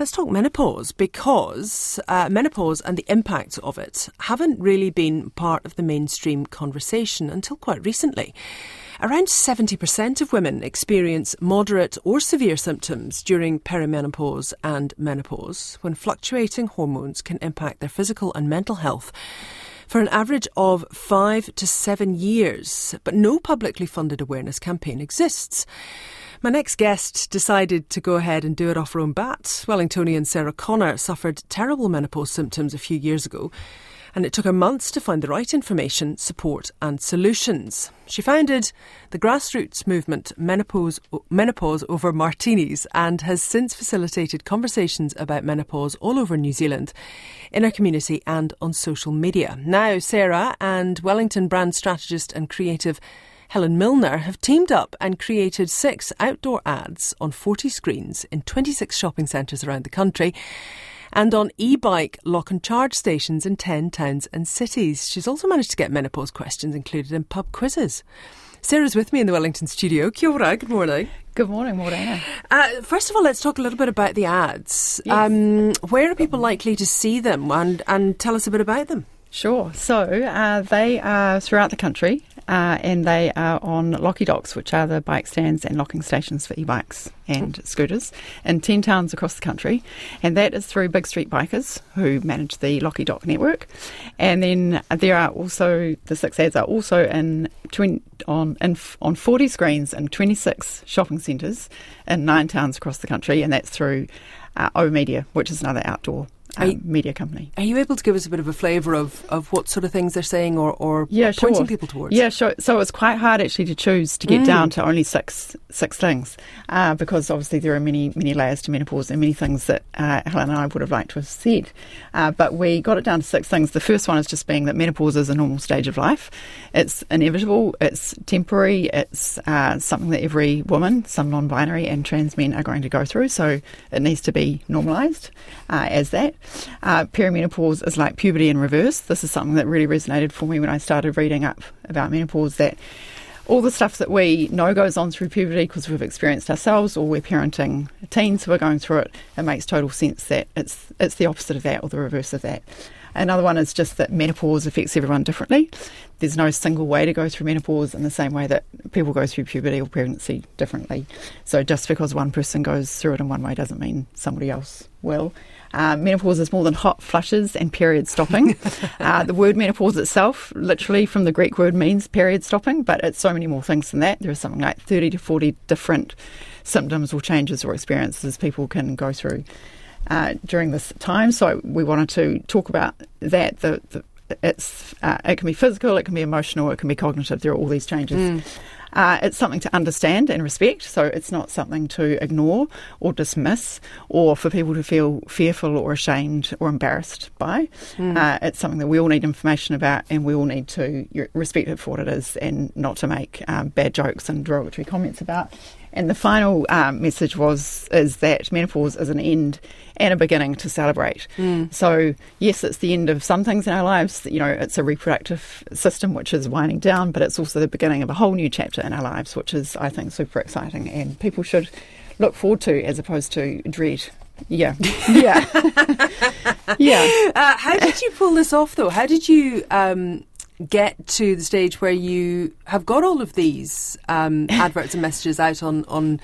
Let's talk menopause because uh, menopause and the impacts of it haven't really been part of the mainstream conversation until quite recently. Around 70% of women experience moderate or severe symptoms during perimenopause and menopause when fluctuating hormones can impact their physical and mental health for an average of five to seven years, but no publicly funded awareness campaign exists. My next guest decided to go ahead and do it off her own bat. Wellingtonian Sarah Connor suffered terrible menopause symptoms a few years ago, and it took her months to find the right information, support, and solutions. She founded the grassroots movement Menopause, menopause Over Martinis and has since facilitated conversations about menopause all over New Zealand in her community and on social media. Now, Sarah and Wellington brand strategist and creative Helen Milner have teamed up and created six outdoor ads on 40 screens in 26 shopping centres around the country and on e bike lock and charge stations in 10 towns and cities. She's also managed to get menopause questions included in pub quizzes. Sarah's with me in the Wellington studio. Kia ora, good morning. Good morning, Morena. Uh, first of all, let's talk a little bit about the ads. Yes. Um, where are people likely to see them and, and tell us a bit about them? Sure. So uh, they are throughout the country uh, and they are on Locky Docks, which are the bike stands and locking stations for e bikes and scooters in 10 towns across the country. And that is through Big Street Bikers, who manage the Locky Dock network. And then there are also, the six ads are also in, 20, on, in, on 40 screens in 26 shopping centres in nine towns across the country. And that's through uh, O Media, which is another outdoor um, you, media company. Are you able to give us a bit of a flavour of, of what sort of things they're saying or, or yeah, pointing sure. people towards? Yeah, sure. So it's quite hard actually to choose to get mm. down to only six six things uh, because obviously there are many many layers to menopause and many things that uh, Helen and I would have liked to have said. Uh, but we got it down to six things. The first one is just being that menopause is a normal stage of life. It's inevitable. It's temporary. It's uh, something that every woman, some non-binary and trans men are going to go through. So it needs to be normalised uh, as that. Uh, perimenopause is like puberty in reverse. This is something that really resonated for me when I started reading up about menopause. That all the stuff that we know goes on through puberty because we've experienced ourselves or we're parenting teens who are going through it, it makes total sense that it's it's the opposite of that or the reverse of that. Another one is just that menopause affects everyone differently. There's no single way to go through menopause in the same way that people go through puberty or pregnancy differently. So just because one person goes through it in one way doesn't mean somebody else will. Uh, menopause is more than hot flushes and period stopping. uh, the word menopause itself, literally from the Greek word, means period stopping, but it's so many more things than that. There are something like 30 to 40 different symptoms or changes or experiences people can go through uh, during this time. So we wanted to talk about that. The, the it's uh, it can be physical, it can be emotional, it can be cognitive. There are all these changes. Mm. Uh, it's something to understand and respect, so it's not something to ignore or dismiss or for people to feel fearful or ashamed or embarrassed by. Mm. Uh, it's something that we all need information about and we all need to respect it for what it is and not to make um, bad jokes and derogatory comments about. And the final um, message was is that menopause is an end and a beginning to celebrate. Mm. So yes, it's the end of some things in our lives. You know, it's a reproductive system which is winding down, but it's also the beginning of a whole new chapter in our lives, which is I think super exciting, and people should look forward to as opposed to dread. Yeah, yeah, yeah. Uh, how did you pull this off, though? How did you um, get to the stage where you have got all of these um, adverts and messages out on, on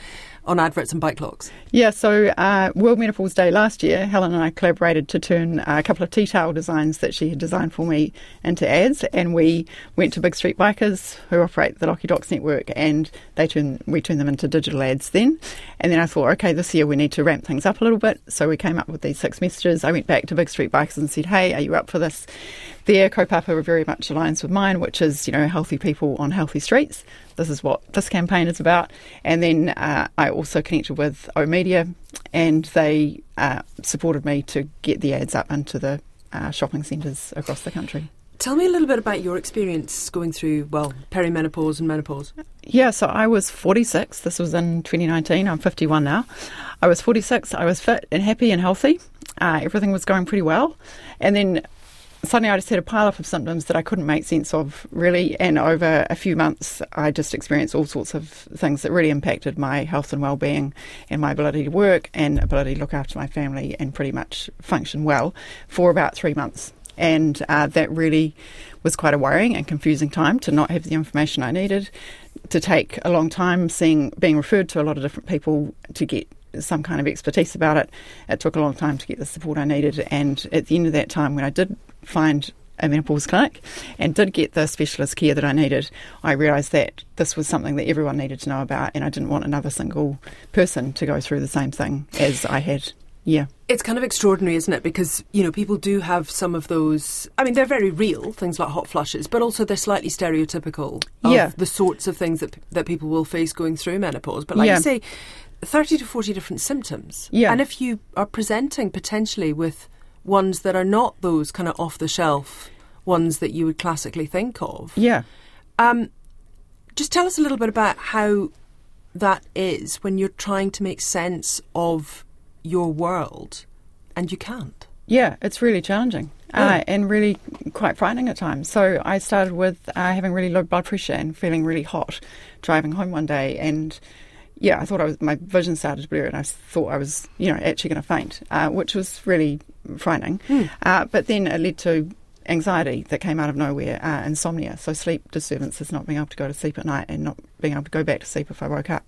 on adverts and bike locks? Yeah, so uh, World Menopause Day last year, Helen and I collaborated to turn a couple of tea towel designs that she had designed for me into ads, and we went to Big Street Bikers, who operate the Locky Docks network, and they turn we turned them into digital ads then. And then I thought, okay, this year we need to ramp things up a little bit, so we came up with these six messages. I went back to Big Street Bikers and said, hey, are you up for this? Their kaupapa very much aligns with mine, which is, you know, healthy people on healthy streets. This is what this campaign is about. And then uh, I also connected with O Media, and they uh, supported me to get the ads up into the uh, shopping centres across the country. Tell me a little bit about your experience going through, well, perimenopause and menopause. Yeah, so I was 46. This was in 2019. I'm 51 now. I was 46. I was fit and happy and healthy. Uh, everything was going pretty well. And then suddenly I just had a pile up of symptoms that I couldn't make sense of really. And over a few months, I just experienced all sorts of things that really impacted my health and well-being and my ability to work and ability to look after my family and pretty much function well for about three months. And uh, that really was quite a worrying and confusing time to not have the information I needed, to take a long time seeing being referred to a lot of different people to get some kind of expertise about it. It took a long time to get the support I needed, and at the end of that time, when I did find a menopause clinic and did get the specialist care that I needed, I realised that this was something that everyone needed to know about, and I didn't want another single person to go through the same thing as I had. Yeah. It's kind of extraordinary, isn't it? Because, you know, people do have some of those. I mean, they're very real, things like hot flushes, but also they're slightly stereotypical of yeah. the sorts of things that, that people will face going through menopause. But like yeah. you say, 30 to 40 different symptoms. Yeah. And if you are presenting potentially with ones that are not those kind of off the shelf ones that you would classically think of. Yeah. Um, just tell us a little bit about how that is when you're trying to make sense of your world and you can't. Yeah, it's really challenging uh, and really quite frightening at times. So I started with uh, having really low blood pressure and feeling really hot, driving home one day, and yeah, I thought I was my vision started to blur, and I thought I was you know actually going to faint, uh, which was really frightening. Mm. but then it led to anxiety that came out of nowhere, uh, insomnia, so sleep disturbances, not being able to go to sleep at night and not being able to go back to sleep if I woke up.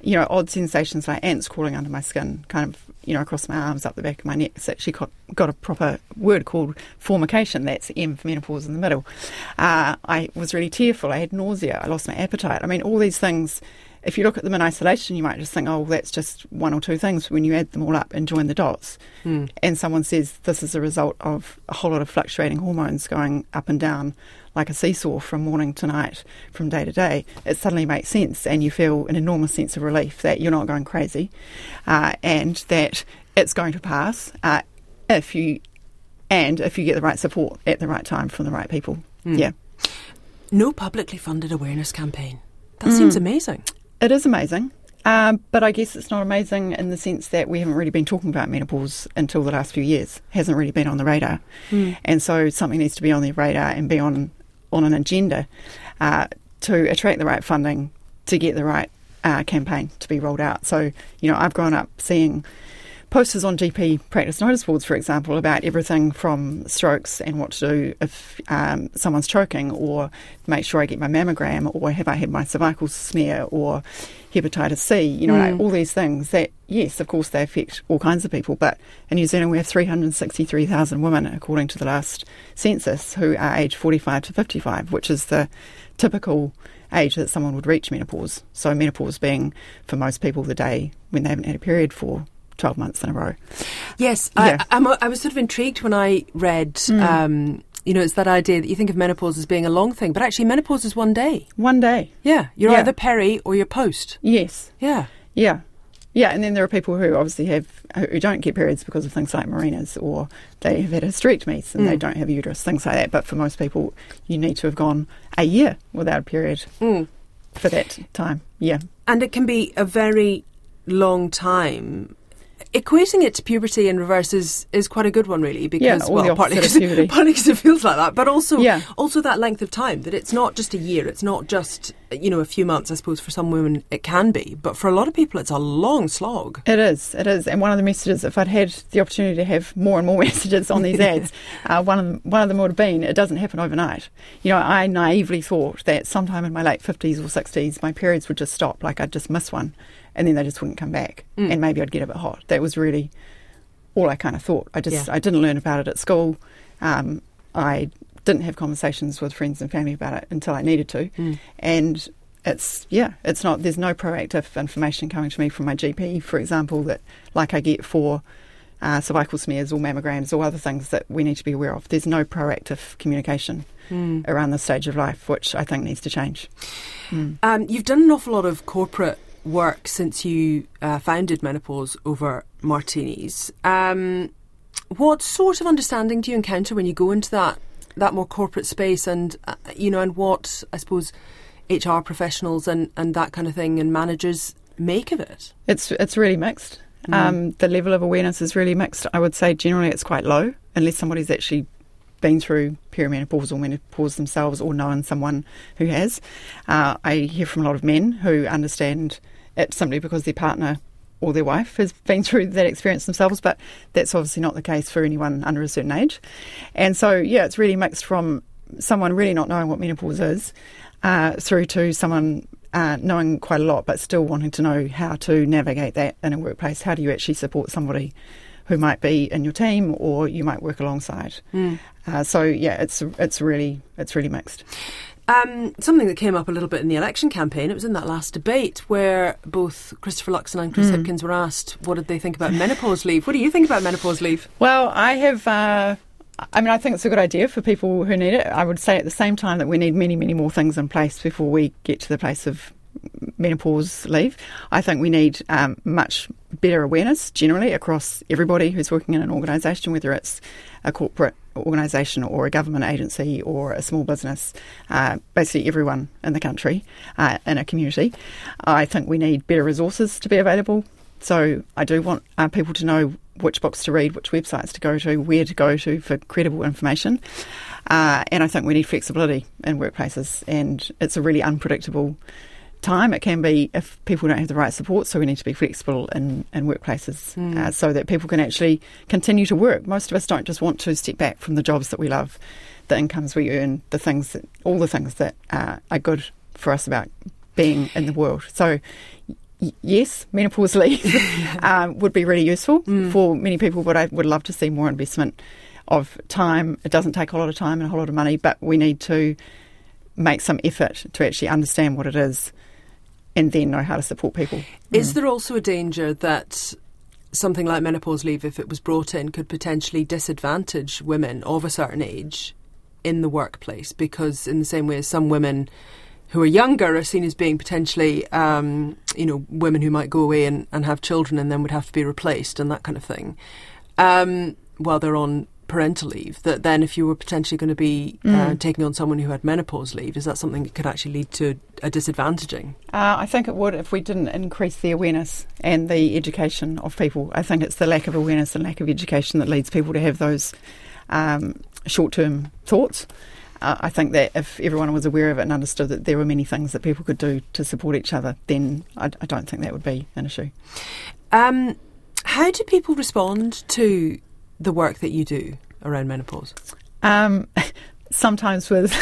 You know, odd sensations like ants crawling under my skin, kind of, you know, across my arms, up the back of my neck. It's actually got, got a proper word called formication. That's M for menopause in the middle. Uh, I was really tearful. I had nausea. I lost my appetite. I mean, all these things if you look at them in isolation, you might just think, oh, well, that's just one or two things. When you add them all up and join the dots, mm. and someone says this is a result of a whole lot of fluctuating hormones going up and down like a seesaw from morning to night, from day to day, it suddenly makes sense, and you feel an enormous sense of relief that you're not going crazy, uh, and that it's going to pass uh, if you and if you get the right support at the right time from the right people. Mm. Yeah. No publicly funded awareness campaign. That mm. seems amazing. It is amazing. Um, but I guess it's not amazing in the sense that we haven't really been talking about menopause until the last few years. It hasn't really been on the radar, mm. and so something needs to be on the radar and be on on an agenda uh, to attract the right funding to get the right uh, campaign to be rolled out. So you know, I've grown up seeing posters on GP practice notice boards, for example, about everything from strokes and what to do if um, someone's choking, or make sure I get my mammogram, or have I had my cervical smear, or hepatitis C, you know, Mm. like all these things that, yes, of course, they affect all kinds of people. But in New Zealand, we have 363,000 women, according to the last census, who are aged 45 to 55, which is the typical age that someone would reach menopause. So, menopause being for most people the day when they haven't had a period for 12 months in a row. Yes, Yeah. I, I'm, I was sort of intrigued when I read, um, you know, it's that idea that you think of menopause as being a long thing, but actually menopause is one day. One day. Yeah, you're Yeah. either peri or you're post. Yes. Yeah. Yeah. Yeah, and then there are people who obviously have who don't get periods because of things like Mirenas or they have had hysterectomies and they Mm. don't have uterus, things like that. But for most people, you need to have gone a year without a period Mm. for that time. Yeah. And it can be a very long time. Equating it to puberty in reverse is, is quite a good one, really, because the well, partly because, puberty. partly 'cause it feels like that, but also Yeah. also that length of time that it's not just a year, it's not just you know a few months. I suppose for some women it can be, but for a lot of people it's a long slog. It is, it is. And one of the messages, if I'd had the opportunity to have more and more messages on these ads, uh, one, of them, one of them would have been, it doesn't happen overnight. You know, I naively thought that sometime in my late 50s or 60s, my periods would just stop, like I'd just miss one, and then they just wouldn't come back, Mm. and maybe I'd get a bit hot. That was really all I kind of thought. I just, Yeah. I didn't learn about it at school. Um, I didn't have conversations with friends and family about it until I needed to. Mm. And it's yeah, it's not. There's no proactive information coming to me from my GP, for example, that like I get for uh, cervical smears or mammograms or other things that we need to be aware of. There's no proactive communication Mm. around this stage of life, which I think needs to change. Mm. Um, you've done an awful lot of corporate work since you uh, founded Menopause over Martinis. Um, what sort of understanding do you encounter when you go into that that more corporate space, and uh, you know, and what I suppose HR professionals and, and that kind of thing and managers make of it? It's it's really mixed. Mm. Um, the level of awareness is really mixed. I would say generally it's quite low, unless somebody's actually been through perimenopause or menopause themselves or known someone who has. Uh, I hear from a lot of men who understand it simply because their partner or their wife has been through that experience themselves, but that's obviously not the case for anyone under a certain age. And so, yeah, it's really mixed from someone really not knowing what menopause is uh, through to someone uh, knowing quite a lot, but still wanting to know how to navigate that in a workplace. How do you actually support somebody who might be in your team or you might work alongside? Mm. Uh, so yeah, it's it's really it's really mixed. Um, something that came up a little bit in the election campaign, it was in that last debate where both Christopher Luxon and Chris mm. Hipkins were asked what did they think about menopause leave. What do you think about menopause leave? Well, I have. Uh, I mean, I think it's a good idea for people who need it. I would say at the same time that we need many, many more things in place before we get to the place of menopause leave. I think we need um, much better awareness generally across everybody who's working in an organisation, whether it's a corporate organisation or a government agency or a small business, uh, basically everyone in the country, uh, in a community. I think we need better resources to be available. So I do want uh, people to know which books to read, which websites to go to, where to go to for credible information. Uh, and I think we need flexibility in workplaces, and it's a really unpredictable time. It can be if people don't have the right support, so we need to be flexible in, in workplaces mm. uh, so that people can actually continue to work. Most of us don't just want to step back from the jobs that we love, the incomes we earn, the things that, all the things that uh, are good for us about being in the world. So, y- yes, menopause leave um, would be really useful mm. for many people, but I would love to see more investment of time. It doesn't take a lot of time and a whole lot of money, but we need to make some effort to actually understand what it is and then know how to support people. Is mm. there also a danger that something like menopause leave, if it was brought in, could potentially disadvantage women of a certain age in the workplace? Because, in the same way as some women who are younger are seen as being potentially, um, you know, women who might go away and, and have children and then would have to be replaced and that kind of thing, um, while they're on parental leave, that then if you were potentially going to be uh, mm. uh, taking on someone who had menopause leave, is that something that could actually lead to a disadvantaging? Uh, I think it would if we didn't increase the awareness and the education of people. I think it's the lack of awareness and lack of education that leads people to have those um, short term thoughts. Uh, I think that if everyone was aware of it and understood that there were many things that people could do to support each other, then I, I don't think that would be an issue. Um, how do people respond to the work that you do around menopause? Um, sometimes with,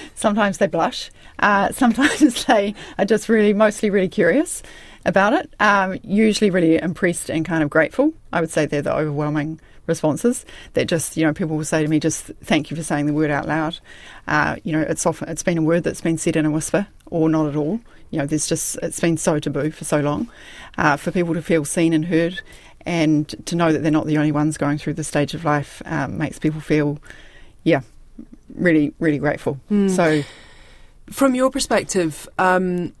sometimes they blush. Uh, sometimes they are just really, mostly really curious about it. Um, usually really impressed and kind of grateful. I would say they're the overwhelming responses that just you know people will say to me just thank you for saying the word out loud uh, you know it's often it's been a word that's been said in a whisper or not at all you know there's just it's been so taboo for so long uh, for people to feel seen and heard and to know that they're not the only ones going through this stage of life um, makes people feel, yeah, really, really grateful. Mm. So, from your perspective, um,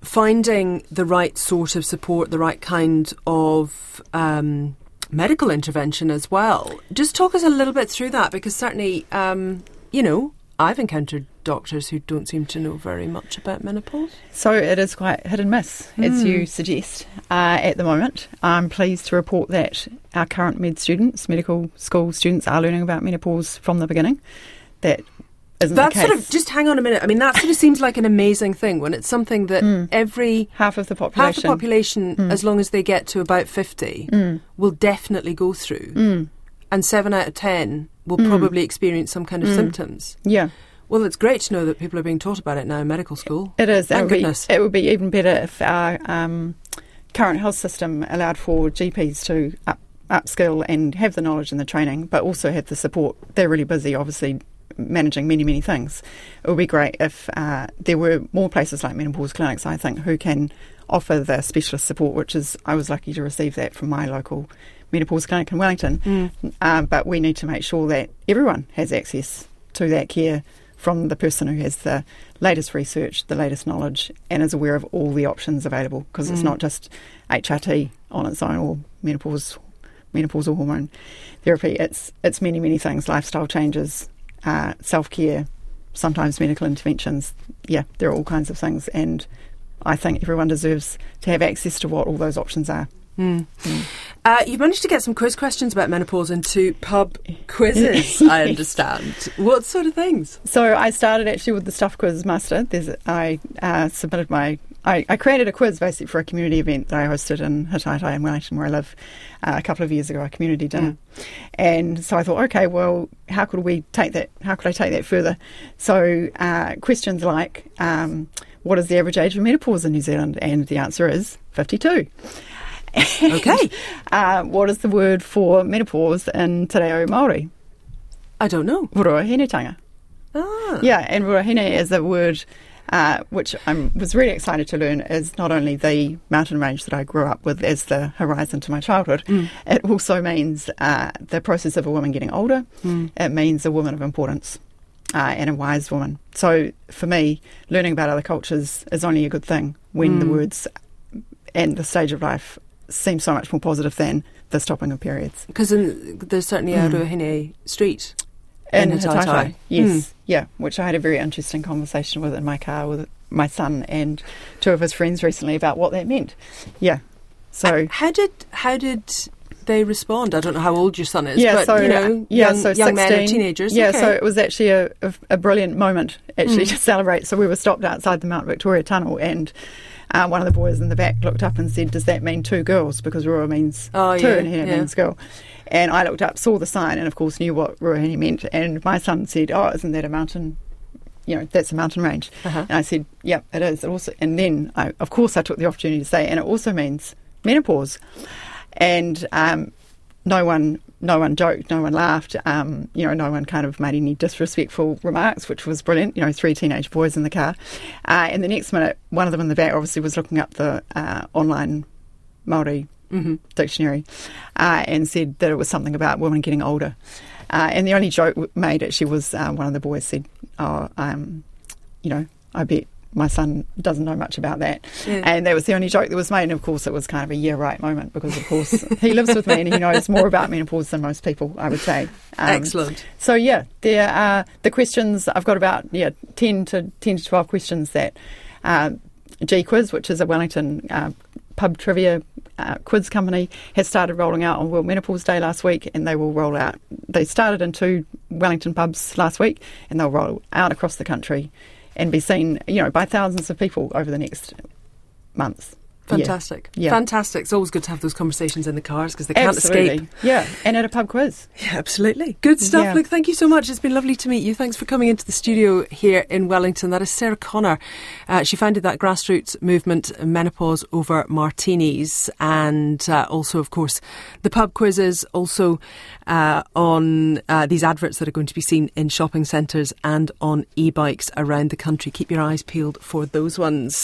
finding the right sort of support, the right kind of um, medical intervention as well. Just talk us a little bit through that because certainly, um, you know, I've encountered doctors who don't seem to know very much about menopause. So it is quite hit and miss, mm. as you hmm. suggest, uh, at the moment. I'm pleased to report that our current med students, medical school students, are learning about menopause from the beginning. That isn't that sort of just hang on a minute. I mean, that sort of seems like an amazing thing when it's something that mm. every half of the population, half the population, mm. as long as they get to about fifty, hmm. will definitely go through, hmm. and seven out of ten will probably experience some kind of symptoms. Yeah. Well, it's great to know that people are being taught about it now in medical school. It is. Thank it goodness. Be, it would be even better if our um, current health system allowed for GPs to up, upskill and have the knowledge and the training, but also have the support. They're really busy, obviously, managing many, many things. It would be great if uh, there were more places like menopause clinics, I think, who can offer the specialist support, which is, I was lucky to receive that from my local menopause clinic in Wellington. Mm. Um, but we need to make sure that everyone has access to that care from the person who has the latest research, the latest knowledge, and is aware of all the options available because mm. it's not just HRT on its own or menopause menopausal hormone therapy. It's it's many many things, lifestyle changes, uh, self care, sometimes medical interventions. Yeah, there are all kinds of things, and I think everyone deserves to have access to what all those options are. Mm. Mm. Uh, you've managed to get some quiz questions about menopause into pub quizzes, I understand. What sort of things? So I started actually with the Stuff Quiz Master. There's, I uh, submitted my I, I, created a quiz basically for a community event that I hosted in Hataitai in Wellington, where I live, uh, a couple of years ago, a community dinner. Mm. And so I thought, okay, well, how could we take that? How could I take that further? So uh, questions like, um, what is the average age of menopause in New Zealand? And the answer is 52. Okay. Uh, what is the word for menopause in Te Reo Māori? I don't know. Ruahinetanga. Ah. Yeah, and ruahine is a word uh, which I was really excited to learn is not only the mountain range that I grew up with as the horizon to my childhood, mm. it also means uh, the process of a woman getting older. Mm. It means a woman of importance. Uh, and a wise woman. So for me, learning about other cultures is only a good thing when mm. the words and the stage of life seem so much more positive than the stopping of periods. Because there's certainly a mm. Street in, in. Yes, mm. yeah, which I had a very interesting conversation with in my car with my son and two of his friends recently about what that meant. Yeah, so uh, how did how did they respond? I don't know how old your son is, yeah, but so, you know, yeah, young, so young men or teenagers. Yeah, okay. so it was actually a, a, a brilliant moment actually mm. to celebrate. So we were stopped outside the Mount Victoria Tunnel and. Uh, one of the boys in the back looked up and said, "Does that mean two girls?" Because Rua means oh, two yeah, and Hina yeah. means girl. And I looked up, saw the sign, and of course knew what Ruahine meant. And my son said, "Oh, isn't that a mountain? You know, that's a mountain range." Uh-huh. And I said, "Yep, it is." It also, and then I, of course, I took the opportunity to say, "And it also means menopause." And um, no one, no one joked, no one laughed. Um, you know, no one kind of made any disrespectful remarks, which was brilliant. You know, three teenage boys in the car, uh, and the next minute, one of them in the back obviously was looking up the uh, online Maori mm-hmm. dictionary uh, and said that it was something about women getting older. Uh, and the only joke made actually was uh, one of the boys said, "Oh, um, you know, I bet my son doesn't know much about that." Yeah. And that was the only joke that was made. And of course, it was kind of a year right moment because, of course, he lives with me and he knows more about menopause than most people. I would say. Um, Excellent. So yeah, there are the questions. I've got about yeah ten to ten to twelve questions that. Uh, G Quiz, which is a Wellington uh, pub trivia uh, quiz company, has started rolling out on World Menopause Day last week, and they will roll out. They started in two Wellington pubs last week, and they'll roll out across the country and be seen, you know, by thousands of people over the next months. Fantastic. Yeah. Fantastic. It's always good to have those conversations in the cars because they can't Absolutely. escape. Yeah, and at a pub quiz. Yeah, absolutely. Good stuff. Yeah. Look, thank you so much. It's been lovely to meet you. Thanks for coming into the studio here in Wellington. That is Sarah Connor. Uh, she founded that grassroots movement, Menopause Over Martinis, and uh, also, of course, the pub quizzes, also uh, on uh, these adverts that are going to be seen in shopping centres and on e bikes around the country. Keep your eyes peeled for those ones.